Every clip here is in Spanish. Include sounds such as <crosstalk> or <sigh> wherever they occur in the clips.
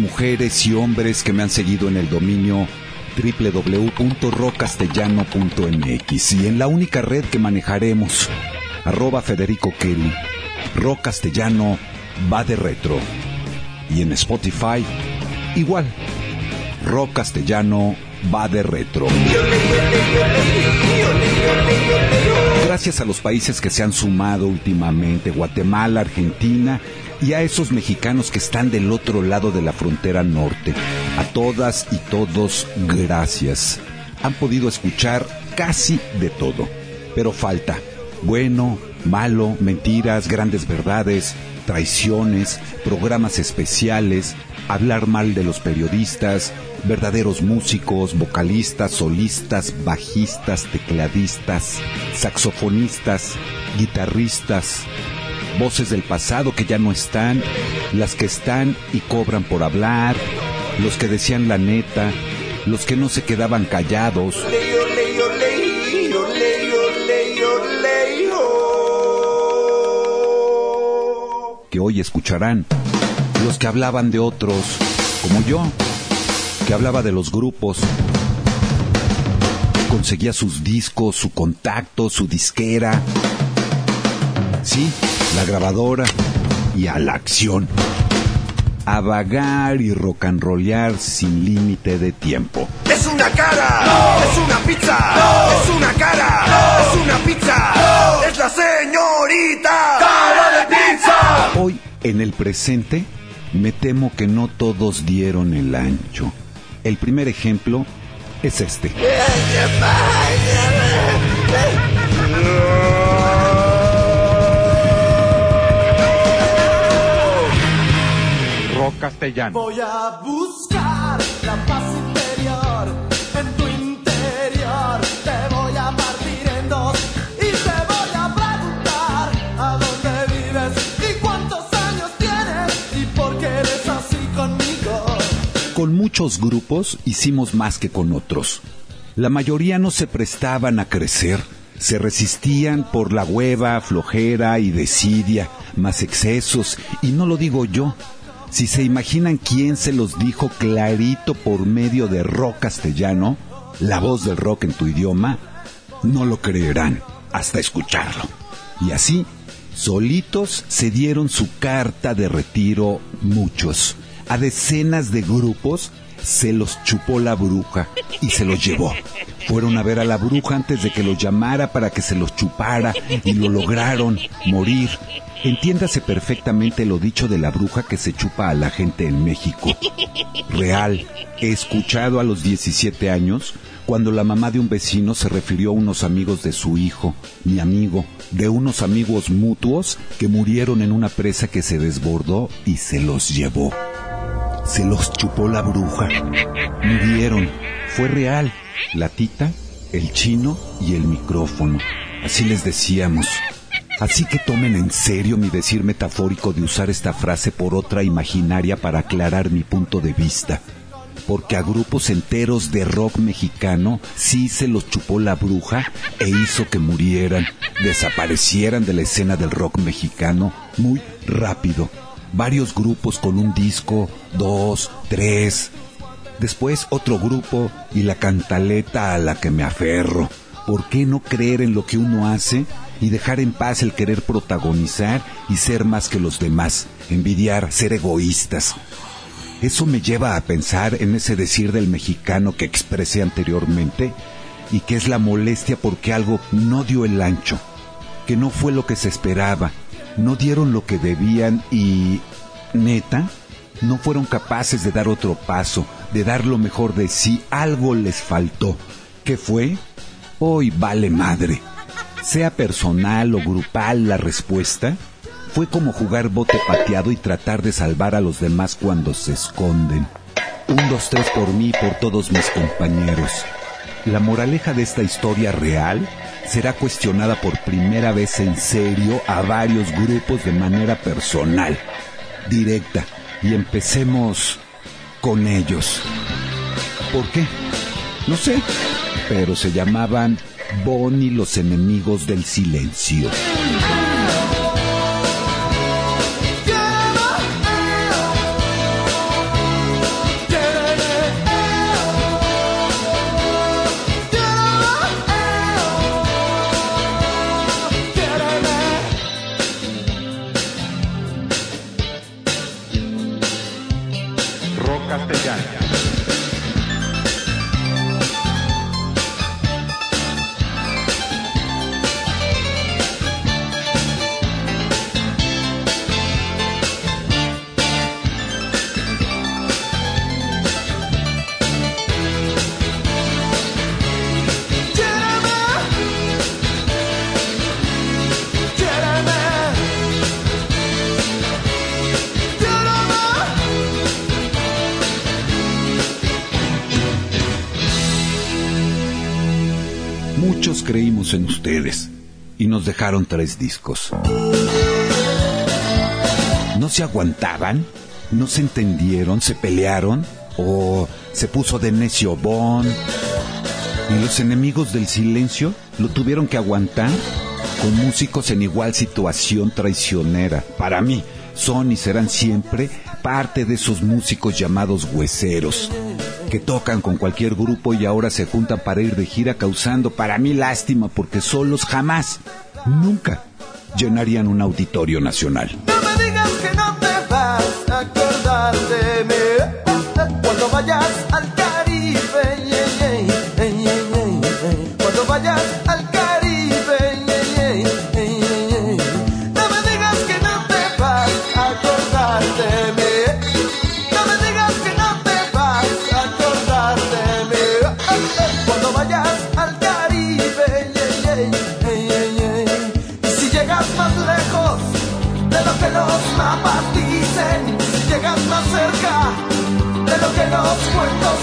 mujeres y hombres que me han seguido en el dominio www.rocastellano.mx y en la única red que manejaremos, arroba Federico Kelly. Rock Castellano va de retro. Y en Spotify, igual. Rock Castellano va de retro. Gracias a los países que se han sumado últimamente, Guatemala, Argentina, y a esos mexicanos que están del otro lado de la frontera norte. A todas y todos, gracias. Han podido escuchar casi de todo, pero falta bueno, malo, mentiras, grandes verdades, traiciones, programas especiales, hablar mal de los periodistas, verdaderos músicos, vocalistas, solistas, bajistas, tecladistas, saxofonistas, guitarristas, voces del pasado que ya no están, las que están y cobran por hablar, los que decían la neta, los que no se quedaban callados, que hoy escucharán, los que hablaban de otros, como yo, que hablaba de los grupos, conseguía sus discos, su contacto, su disquera, sí, la grabadora y a la acción. A vagar y rock and rollear sin límite de tiempo. Es una cara, es una pizza, es una cara, es una pizza, es la señorita cara de pizza. Hoy, en el presente, me temo que no todos dieron el ancho. El primer ejemplo es este. Castellano. Voy a buscar la paz interior en tu interior. Te voy a partir en dos y te voy a preguntar a dónde vives y cuántos años tienes y por qué eres así conmigo. Con muchos grupos hicimos más que con otros. La mayoría no se prestaban a crecer, se resistían por la hueva, flojera y desidia, más excesos, y no lo digo yo. Si se imaginan quién se los dijo clarito por medio de rock castellano, la voz del rock en tu idioma, no lo creerán hasta escucharlo. Y así, solitos se dieron su carta de retiro muchos. A decenas de grupos se los chupó la bruja y se los llevó. Fueron a ver a la bruja antes de que los llamara para que se los chupara y lo lograron morir. Entiéndase perfectamente lo dicho de la bruja que se chupa a la gente en México. Real, he escuchado a los 17 años cuando la mamá de un vecino se refirió a unos amigos de su hijo, mi amigo, de unos amigos mutuos que murieron en una presa que se desbordó y se los llevó. Se los chupó la bruja. Murieron. Fue real. La tita, el chino y el micrófono. Así les decíamos. Así que tomen en serio mi decir metafórico de usar esta frase por otra imaginaria para aclarar mi punto de vista. Porque a grupos enteros de rock mexicano sí se los chupó la bruja e hizo que murieran, desaparecieran de la escena del rock mexicano muy rápido. Varios grupos con un disco, dos, tres. Después otro grupo y la cantaleta a la que me aferro. ¿Por qué no creer en lo que uno hace y dejar en paz el querer protagonizar y ser más que los demás? Envidiar, ser egoístas. Eso me lleva a pensar en ese decir del mexicano que expresé anteriormente y que es la molestia porque algo no dio el ancho, que no fue lo que se esperaba, no dieron lo que debían y, neta, no fueron capaces de dar otro paso, de dar lo mejor de sí, algo les faltó. ¿Qué fue? Hoy vale madre. Sea personal o grupal la respuesta, fue como jugar bote pateado y tratar de salvar a los demás cuando se esconden. Un, dos, tres por mí, por todos mis compañeros. La moraleja de esta historia real será cuestionada por primera vez en serio a varios grupos de manera personal, directa, y empecemos con ellos. ¿Por qué? No sé, pero se llamaban Bonnie los enemigos del silencio. Tres discos. ¿No se aguantaban? ¿No se entendieron? ¿Se pelearon? ¿O se puso de necio Bon? ¿Y los enemigos del silencio lo tuvieron que aguantar? Con músicos en igual situación traicionera. Para mí, son y serán siempre parte de esos músicos llamados hueseros que tocan con cualquier grupo y ahora se juntan para ir de gira causando para mí lástima porque solos jamás, nunca llenarían un auditorio nacional. No me digas que no te vas a acordar de mí cuando vayas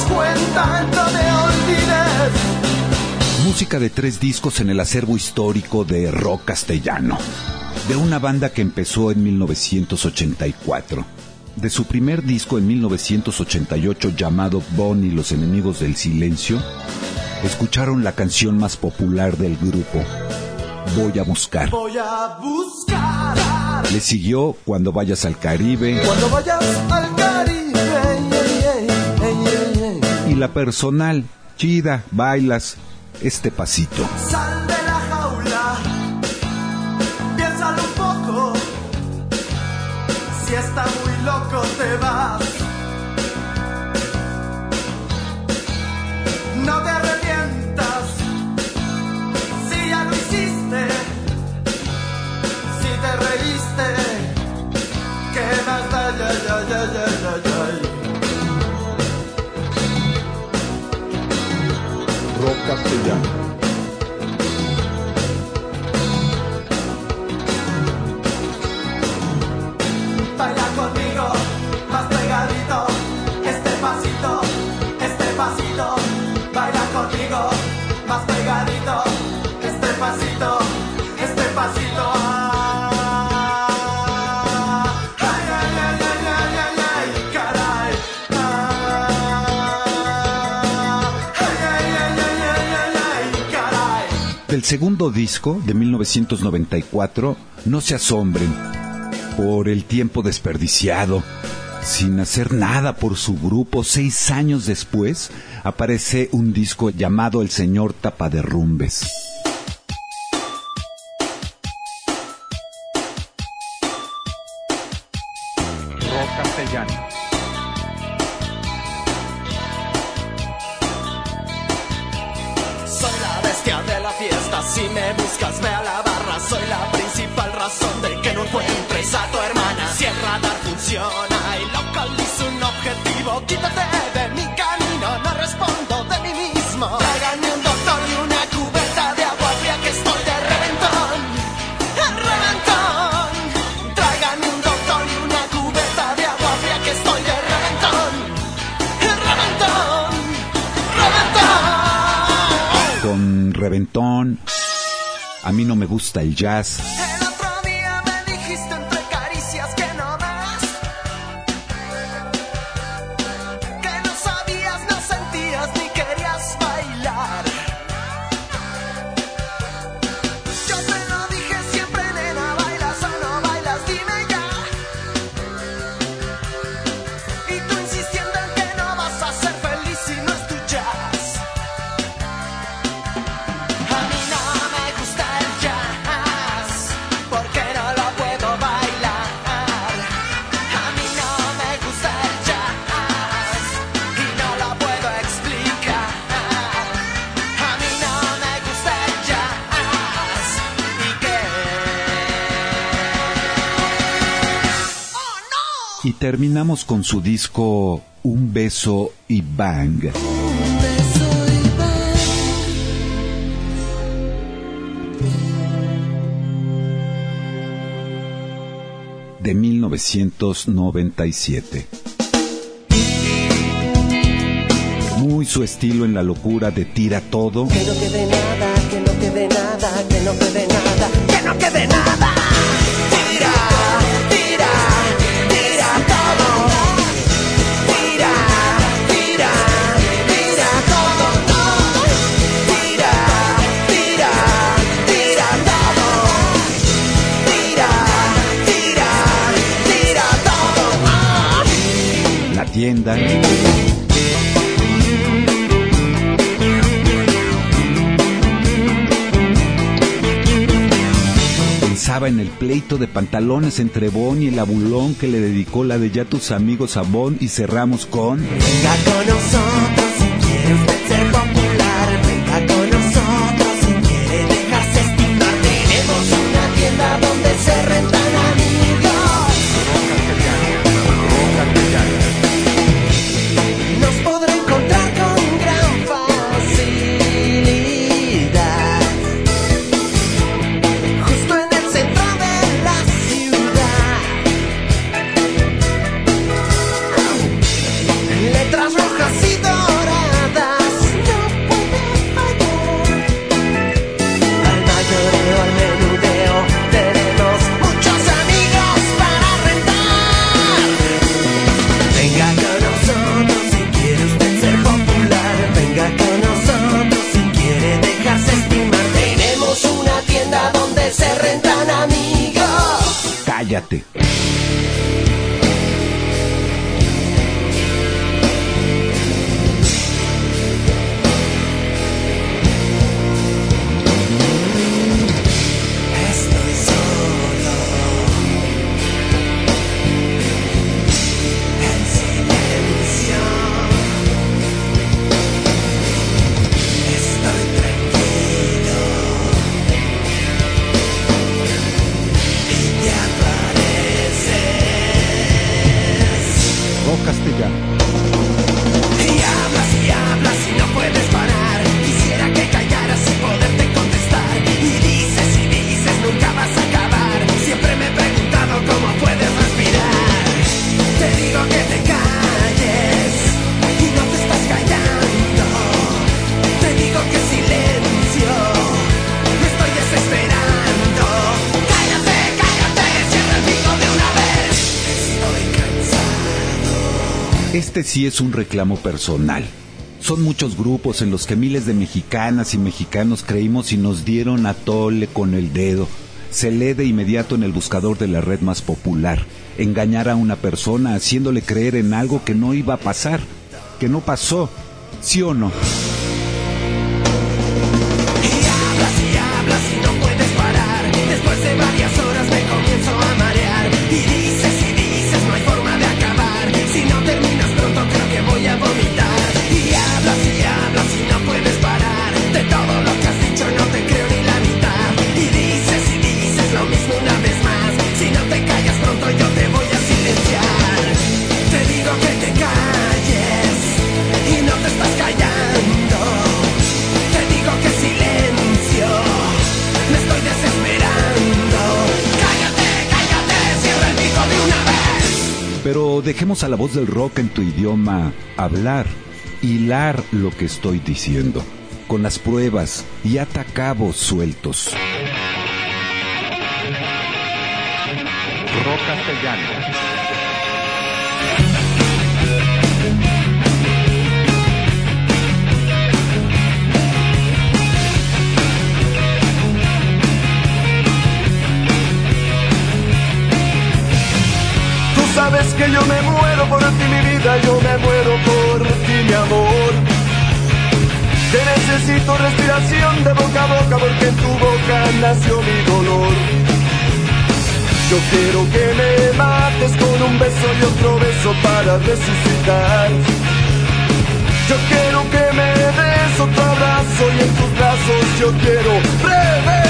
no me olvides. Música de tres discos en el acervo histórico de rock castellano, de una banda que empezó en 1984. De su primer disco en 1988 llamado Bon y los enemigos del silencio, escucharon la canción más popular del grupo, Voy a buscar. Voy a buscar Le siguió Cuando vayas al Caribe cuando vayas al Caribe. Yeah, yeah. y la personal, chida, bailas, este pasito. Sal de la jaula, piénsalo un poco. Si está muy loco, te vas. No te arrepientas si ya lo hiciste. Si te reíste, que más da? Ya, ya, ya, ya, ya, ya. Rock segundo disco, de 1994, no se asombren por el tiempo desperdiciado. Sin hacer nada por su grupo, seis años después, aparece un disco llamado El Señor Tapaderrumbes. A mí no me gusta el jazz. terminamos con su disco Un beso y bang. Un beso y bang. De 1997. Muy su estilo en la locura de tira todo. Que no quede nada, que no quede nada, que no quede nada, que no quede nada. Tira. Pensaba en el pleito de pantalones entre Bon y el abulón que le dedicó la de ya tus amigos a Bon y cerramos con... Venga con nosotros. sí es un reclamo personal. Son muchos grupos en los que miles de mexicanas y mexicanos creímos y nos dieron a tole con el dedo. Se lee de inmediato en el buscador de la red más popular. Engañar a una persona haciéndole creer en algo que no iba a pasar, que no pasó. ¿Sí o no? A la voz del rock en tu idioma hablar, hilar lo que estoy diciendo, con las pruebas y atacabos sueltos. Rock castellano. Que yo me muero por ti, mi vida, yo me muero por ti, mi amor. Que necesito respiración de boca a boca porque en tu boca nació mi dolor. Yo quiero que me mates con un beso y otro beso para resucitar. Yo quiero que me des otro abrazo y en tus brazos yo quiero reventar.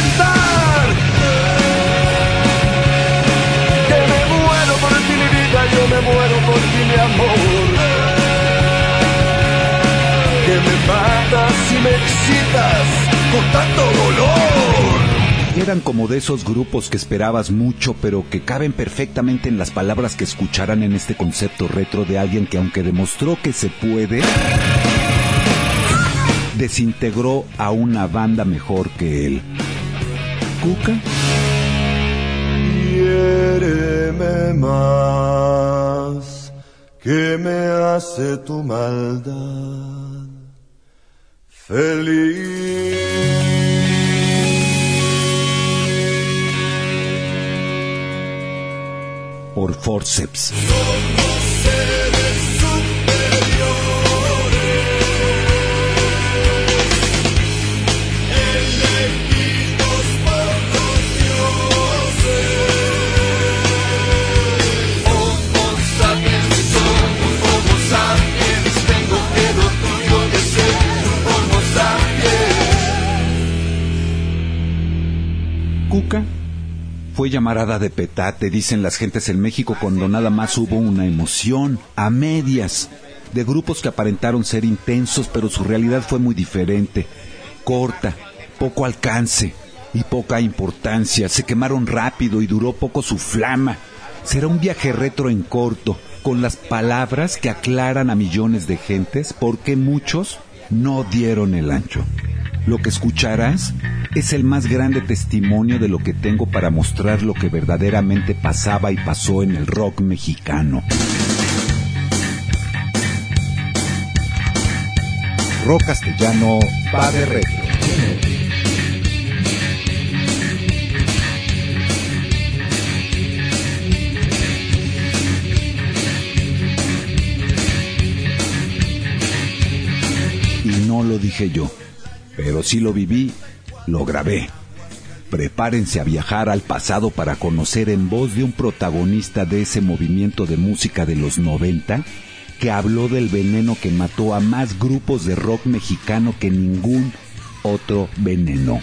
Me muero por ti mi amor. Que me matas y me excitas con tanto dolor. Eran como de esos grupos que esperabas mucho, pero que caben perfectamente en las palabras que escucharán en este concepto retro de alguien que aunque demostró que se puede, desintegró a una banda mejor que él. Cuca Quiéreme más, que me hace tu maldad feliz. por forceps. Fue llamarada de petate, dicen las gentes en México, cuando nada más hubo una emoción, a medias, de grupos que aparentaron ser intensos, pero su realidad fue muy diferente, corta, poco alcance y poca importancia, se quemaron rápido y duró poco su flama. Será un viaje retro en corto, con las palabras que aclaran a millones de gentes por qué muchos no dieron el ancho. Lo que escucharás es el más grande testimonio de lo que tengo para mostrar lo que verdaderamente pasaba y pasó en el rock mexicano. Rock castellano va de retro. Y no lo dije yo, pero sí lo viví, lo grabé. Prepárense a viajar al pasado para conocer en voz de un protagonista de ese movimiento de música de los 90 que habló del veneno que mató a más grupos de rock mexicano que ningún otro veneno.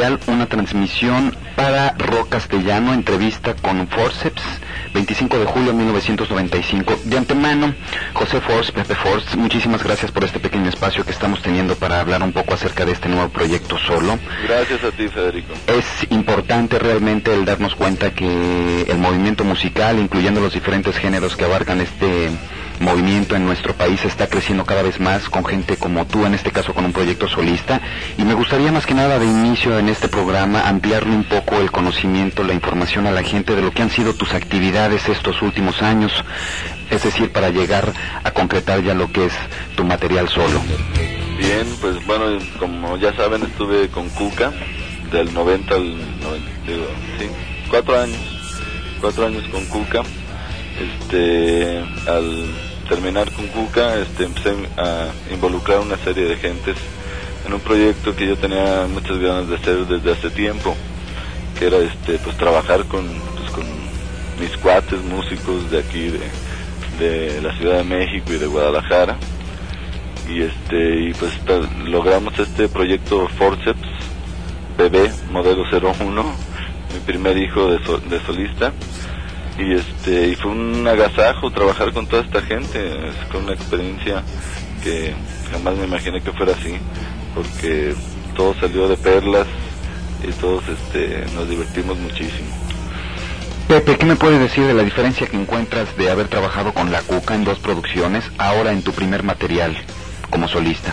Especial, una transmisión para Rock Castellano, entrevista con Forceps, 25 de julio de 1995. De antemano, José Force, Pepe Force, muchísimas gracias por este pequeño espacio que estamos teniendo para hablar un poco acerca de este nuevo proyecto solo. Gracias a ti, Federico. Es importante realmente el darnos cuenta que el movimiento musical, incluyendo los diferentes géneros que abarcan este movimiento en nuestro país, está creciendo cada vez más con gente como tú, en este caso con un proyecto solista. Y me gustaría más que nada de inicio en este programa ampliarle un poco el conocimiento, la información a la gente de lo que han sido tus actividades estos últimos años, es decir, para llegar a concretar ya lo que es tu material solo. Bien, pues bueno, como ya saben, estuve con Cuca del 90 al 90, digo, sí, cuatro años, cuatro años con Cuca. Este, al terminar con Cuca, este, empecé a involucrar una serie de gentes en un proyecto que yo tenía muchas ganas de hacer desde hace tiempo, que era este, pues trabajar con, pues, con mis cuates músicos de aquí, de, de la Ciudad de México y de Guadalajara. Y este, y pues logramos este proyecto Forceps, bebé, modelo 01, mi primer hijo de, so- de solista y este y fue un agasajo trabajar con toda esta gente es fue una experiencia que jamás me imaginé que fuera así porque todo salió de perlas y todos este nos divertimos muchísimo Pepe, ¿qué me puedes decir de la diferencia que encuentras de haber trabajado con La Cuca en dos producciones, ahora en tu primer material como solista?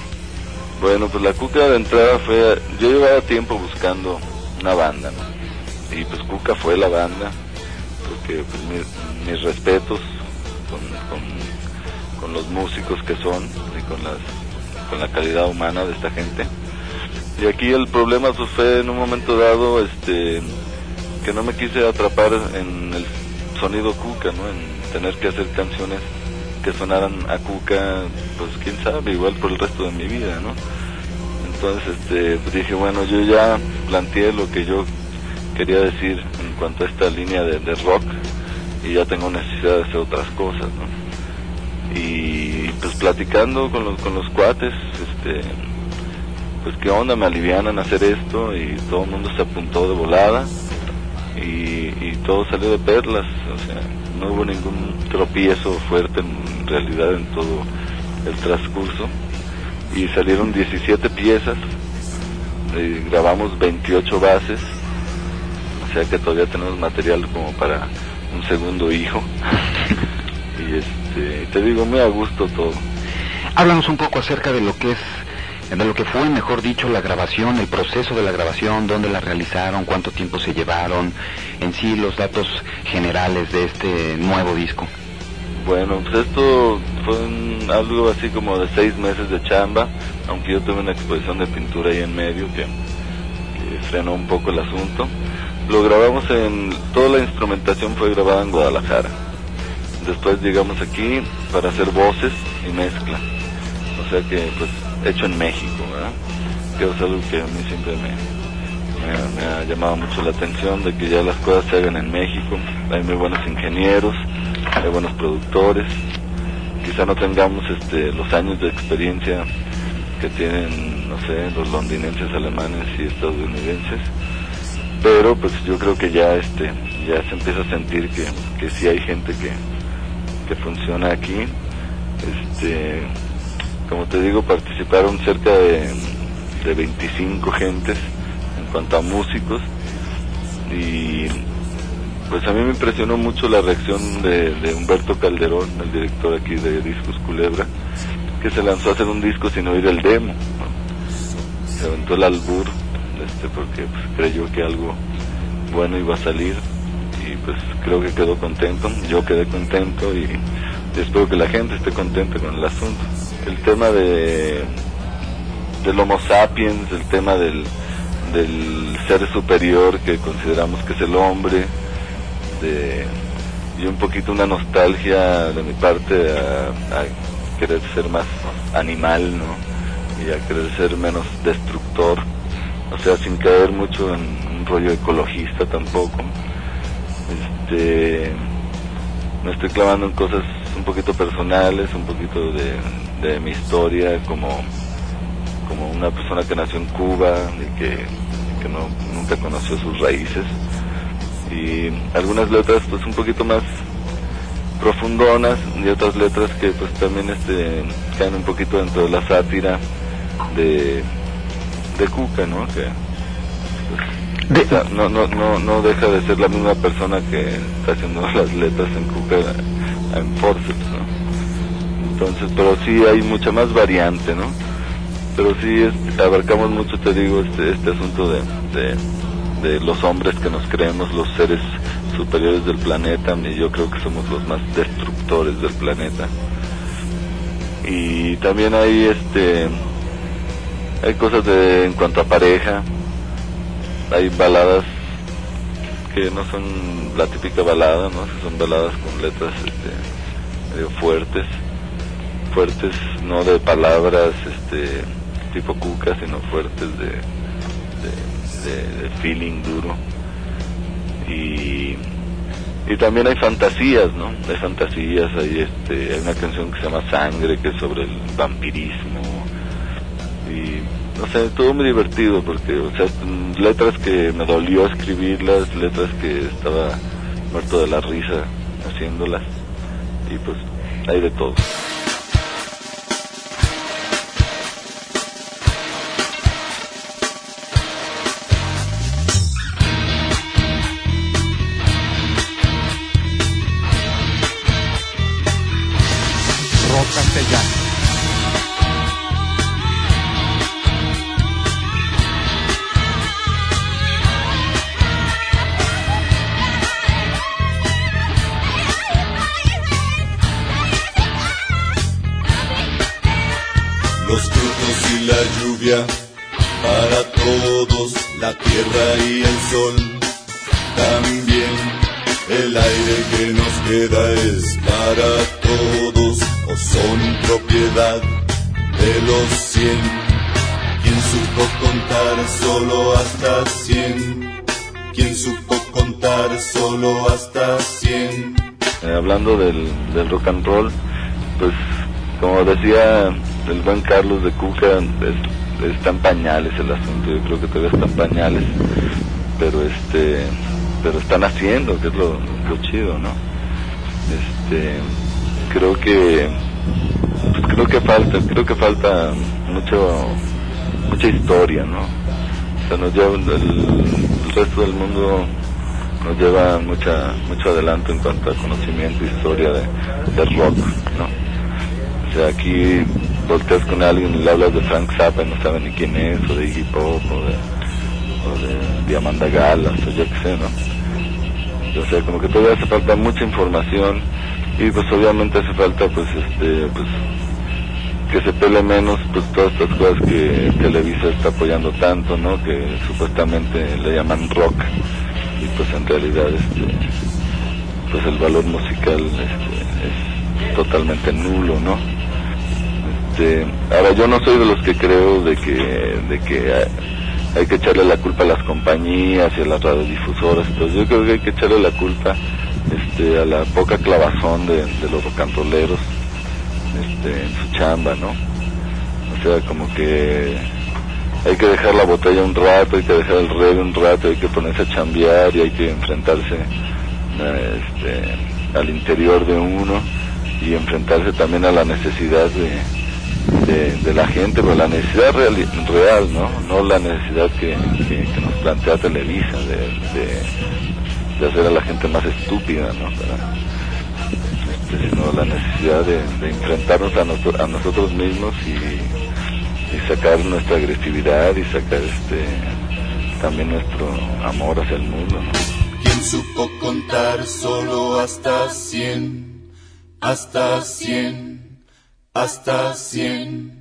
bueno pues la cuca de entrada fue yo llevaba tiempo buscando una banda ¿no? y pues cuca fue la banda porque pues, mi- mis respetos con los músicos que son y con las con la calidad humana de esta gente. Y aquí el problema pues fue en un momento dado este que no me quise atrapar en el sonido cuca no en tener que hacer canciones que sonaran a cuca pues quién sabe igual por el resto de mi vida no entonces este pues, dije bueno yo ya planteé lo que yo quería decir en cuanto a esta línea de, de rock y ya tengo necesidad de hacer otras cosas, ¿no? Y pues platicando con los, con los cuates, este, pues qué onda, me alivianan hacer esto y todo el mundo se apuntó de volada y, y todo salió de perlas, o sea, no hubo ningún tropiezo fuerte en realidad en todo el transcurso y salieron 17 piezas, eh, grabamos 28 bases, sea que todavía tenemos material como para un segundo hijo. <laughs> y este, te digo, muy a gusto todo. Háblanos un poco acerca de lo que es, de lo que fue, mejor dicho, la grabación, el proceso de la grabación, dónde la realizaron, cuánto tiempo se llevaron, en sí los datos generales de este nuevo disco. Bueno, pues esto fue un- algo así como de seis meses de chamba, aunque yo tuve una exposición de pintura ahí en medio que, que frenó un poco el asunto. Lo grabamos en, toda la instrumentación fue grabada en Guadalajara. Después llegamos aquí para hacer voces y mezcla. O sea que, pues, hecho en México, ¿verdad? Que es algo que a mí siempre me, me, me ha llamado mucho la atención de que ya las cosas se hagan en México. Hay muy buenos ingenieros, hay buenos productores. Quizá no tengamos este, los años de experiencia que tienen, no sé, los londinenses, alemanes y estadounidenses. Pero pues yo creo que ya este ya se empieza a sentir que, que sí hay gente que, que funciona aquí. Este, como te digo, participaron cerca de, de 25 gentes en cuanto a músicos y pues a mí me impresionó mucho la reacción de, de Humberto Calderón, el director aquí de Discos Culebra, que se lanzó a hacer un disco sin oír el demo. Se aventó el albur, este, porque pues, creyó que algo bueno iba a salir y pues creo que quedó contento, yo quedé contento y, espero que la gente esté contenta con el asunto. El tema de del Homo sapiens, el tema del, del ser superior que consideramos que es el hombre, de, y un poquito una nostalgia de mi parte a, a querer ser más animal, ¿no? Y a querer ser menos destructor, o sea, sin caer mucho en un rollo ecologista tampoco. Este, me estoy clavando en cosas un poquito personales, un poquito de, de mi historia como, como una persona que nació en Cuba y que, que no, nunca conoció sus raíces y algunas letras pues un poquito más profundonas y otras letras que pues también este caen un poquito dentro de la sátira de de Cuca no que De- o sea, no, no no no deja de ser la misma persona que está haciendo <laughs> las letras en Cuca en Forceps no entonces pero sí hay mucha más variante no pero sí es- abarcamos mucho te digo este este asunto de, de de los hombres que nos creemos los seres superiores del planeta y yo creo que somos los más destructores del planeta. Y también hay este hay cosas de en cuanto a pareja hay baladas que no son la típica balada no son baladas con letras este, medio fuertes fuertes, no de palabras este tipo cuca, sino fuertes de, de, feeling duro. Y, y también hay fantasías, ¿no? Hay fantasías, hay, este, hay una canción que se llama Sangre, que es sobre el vampirismo. Y no sé, todo muy divertido porque, o sea, letras que me dolió escribirlas, letras que estaba muerto de la risa haciéndolas. Y pues hay de todo. La tierra y el sol. También el aire que nos queda es para todos o son propiedad de los cien. Quien supo contar solo hasta cien. Quien supo contar solo hasta cien. Eh, hablando del, del rock and roll, pues como decía el buen Carlos de Cuca, es- está en pañales el asunto, yo creo que todavía está en pañales, pero este, pero están haciendo, que es lo, chido, ¿no? Este, creo que, pues creo que falta, creo que falta mucho, mucha historia, ¿no? O sea, nos lleva el, resto del mundo nos lleva mucha mucho adelanto en cuanto a conocimiento historia de, del rock, ¿no? O sea, aquí volteas con alguien y le hablas de Frank Zappa y no sabe ni quién es, o de Iggy Pop, o de, o de Diamanda Galas, o yo qué sé, ¿no? O sea, como que todavía hace falta mucha información y pues obviamente hace falta pues este, pues que se pele menos pues todas estas cosas que Televisa está apoyando tanto, ¿no? Que supuestamente le llaman rock y pues en realidad este pues el valor musical este, es totalmente nulo, ¿no? Este, ahora yo no soy de los que creo de que de que hay, que echarle la culpa a las compañías y a las radiodifusoras, entonces yo creo que hay que echarle la culpa este a la poca clavazón de, los rocanroleros este en su chamba, ¿no? O sea, como que hay que dejar la botella un rato, hay que dejar el reggae un rato, hay que ponerse a chambear y hay que enfrentarse este, al interior de uno y enfrentarse también a la necesidad de, de, la gente, pero la necesidad real, ¿no? No la necesidad que, nos plantea Televisa de, hacer a la gente más estúpida, ¿no? Este, sino la necesidad de, enfrentarnos a, noso- a nosotros mismos y, y sacar nuestra agresividad y sacar este también nuestro amor hacia el mundo, ¿no? Quien supo contar solo hasta cien, hasta cien, hasta cien.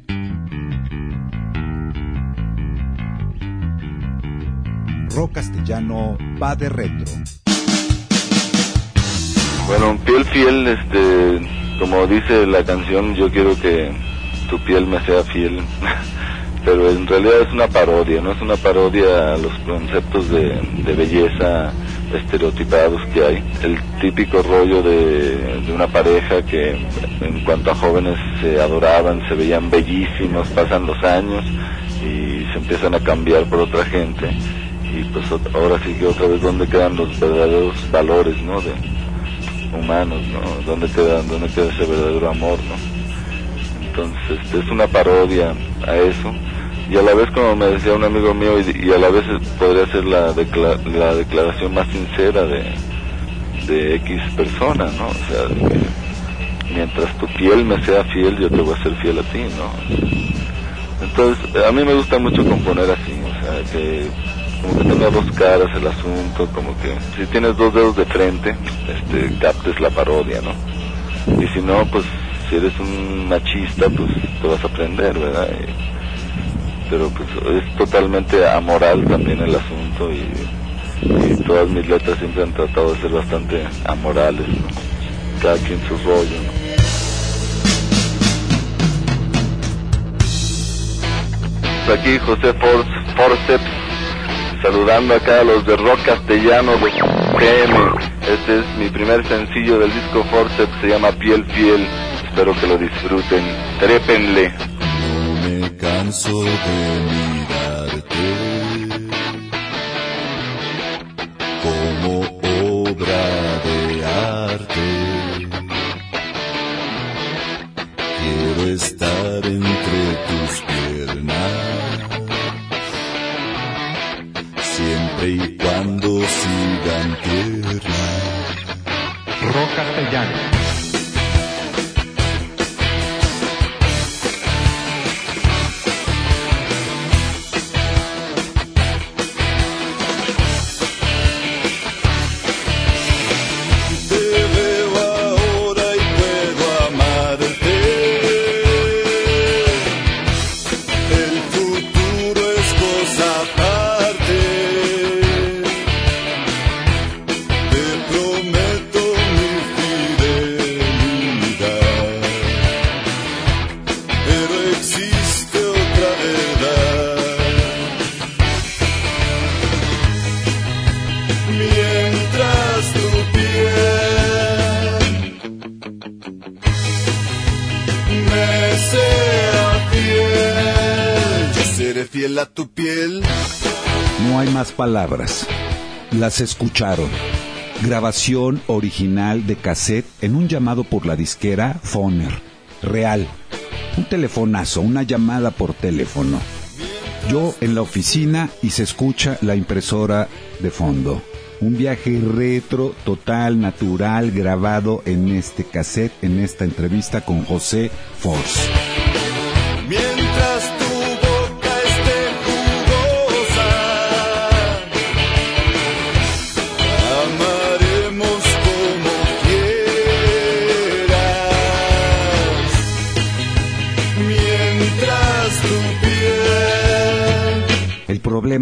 Rock castellano va de retro. Bueno, piel fiel, este, como dice la canción, yo quiero que tu piel me sea fiel, <laughs> pero en realidad es una parodia, no es una parodia a los conceptos de, de belleza estereotipados que hay. El típico rollo de, una pareja que en cuanto a jóvenes se adoraban, se veían bellísimos, pasan los años y se empiezan a cambiar por otra gente y pues ahora sí que otra vez dónde quedan los verdaderos valores, ¿no? De, humanos, ¿no? ¿Dónde queda, dónde queda ese verdadero amor, ¿no? Entonces, es una parodia a eso. Y a la vez, como me decía un amigo mío, y, y a la vez podría ser la, decla- la declaración más sincera de, de X persona, ¿no? O sea, mientras tu piel me sea fiel, yo te voy a ser fiel a ti, ¿no? Entonces, a mí me gusta mucho componer así, o sea, que como que tenga dos caras el asunto, como que si tienes dos dedos de frente, este, captes la parodia, ¿no? Y si no, pues si eres un machista, pues te vas a aprender, ¿verdad? pero pues es totalmente amoral también el asunto y, todas mis letras siempre han tratado de ser bastante amorales, ¿no? cada quien su rollo. Pues aquí José Force, Forceps saludando acá a los de rock castellano de GM. Este es mi primer sencillo del disco Forceps, se llama Piel Fiel. Espero que lo disfruten. Trépenle. Canso de mirarte como obra de arte. Quiero estar entre tus piernas siempre y cuando sigan tiernas. Rock. Palabras. Las escucharon. Grabación original de cassette en un llamado por la disquera Foner. Real. Un telefonazo, una llamada por teléfono. Yo en la oficina y se escucha la impresora de fondo. Un viaje retro, total, natural, grabado en este cassette, en esta entrevista con José Force.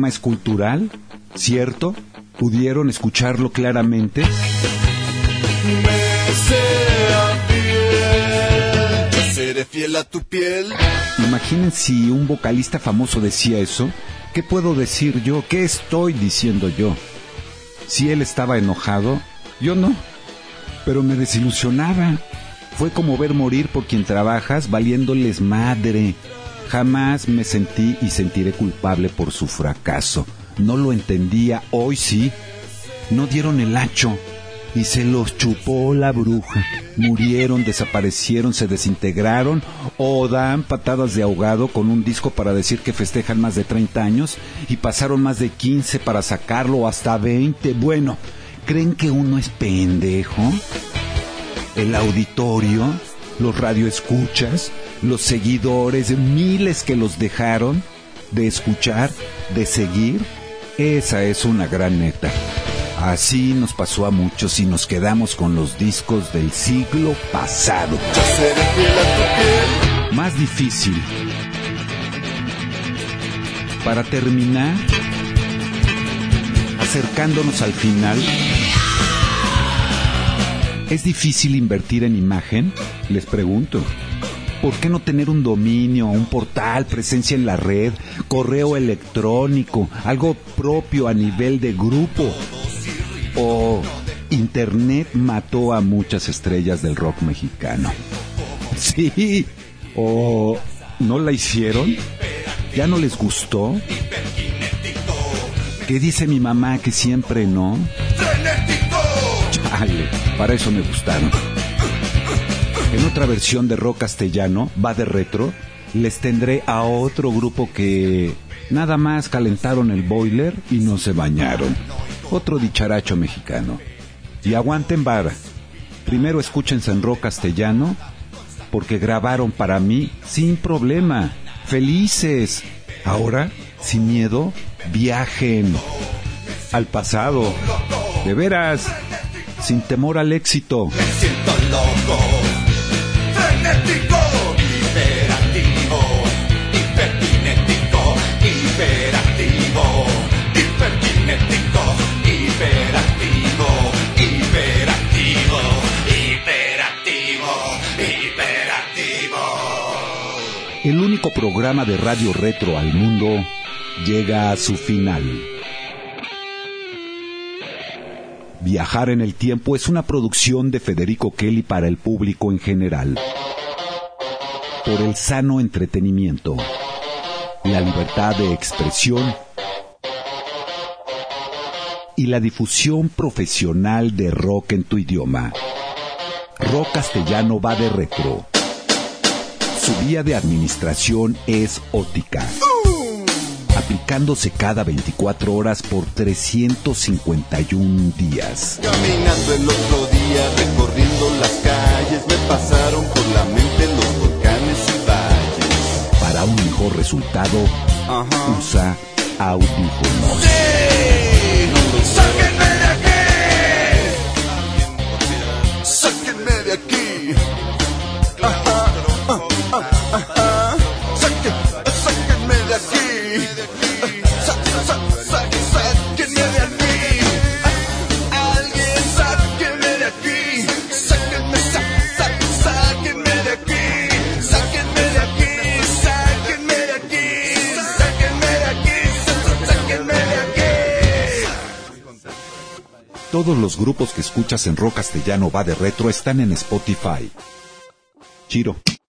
Es cultural, ¿cierto? ¿Pudieron escucharlo claramente? me sea fiel, yo seré fiel a tu piel. Imaginen si un vocalista famoso decía eso. ¿Qué puedo decir yo? ¿Qué estoy diciendo yo? Si él estaba enojado, yo no. Pero me desilusionaba. Fue como ver morir por quien trabajas valiéndoles madre. Jamás me sentí y sentiré culpable por su fracaso. No lo entendía, hoy sí. No dieron el hacho y se los chupó la bruja. Murieron, desaparecieron, se desintegraron o dan patadas de ahogado con un disco para decir que festejan más de 30 años y pasaron más de 15 para sacarlo hasta 20. Bueno, ¿creen que uno es pendejo? El auditorio, los radioescuchas, los seguidores, miles que los dejaron de escuchar, de seguir, esa es una gran neta. Así nos pasó a muchos y nos quedamos con los discos del siglo pasado. Más difícil. Para terminar, acercándonos al final, ¿es difícil invertir en imagen? Les pregunto. ¿Por qué no tener un dominio, un portal, presencia en la red, correo electrónico, algo propio a nivel de grupo? ¿O Internet mató a muchas estrellas del rock mexicano? <laughs> Sí. ¿O no la hicieron? ¿Ya no les gustó? ¿Qué dice mi mamá que siempre no? Chale, para eso me gustaron. En otra versión de rock castellano, va de retro, les tendré a otro grupo que nada más calentaron el boiler y no se bañaron. Otro dicharacho mexicano. Y aguanten vara. Primero escúchense en rock castellano porque grabaron para mí sin problema. Felices. Ahora, sin miedo, viajen al pasado. De veras, sin temor al éxito. Programa de radio retro al mundo llega a su final. Viajar en el tiempo es una producción de Federico Kelly para el público en general. Por el sano entretenimiento, la libertad de expresión y la difusión profesional de rock en tu idioma. Rock castellano va de retro. Su vía de administración es ótica, aplicándose cada 24 horas por 351 días. Caminando el otro día, recorriendo las calles, me pasaron por la mente los volcanes y valles. Para un mejor resultado, Ajá. usa audífonos. ¡Sáquenme de aquí! ¡Sáquenme de aquí! Ajá, Todos los grupos que escuchas en rock castellano va de retro están en Spotify. Chiro.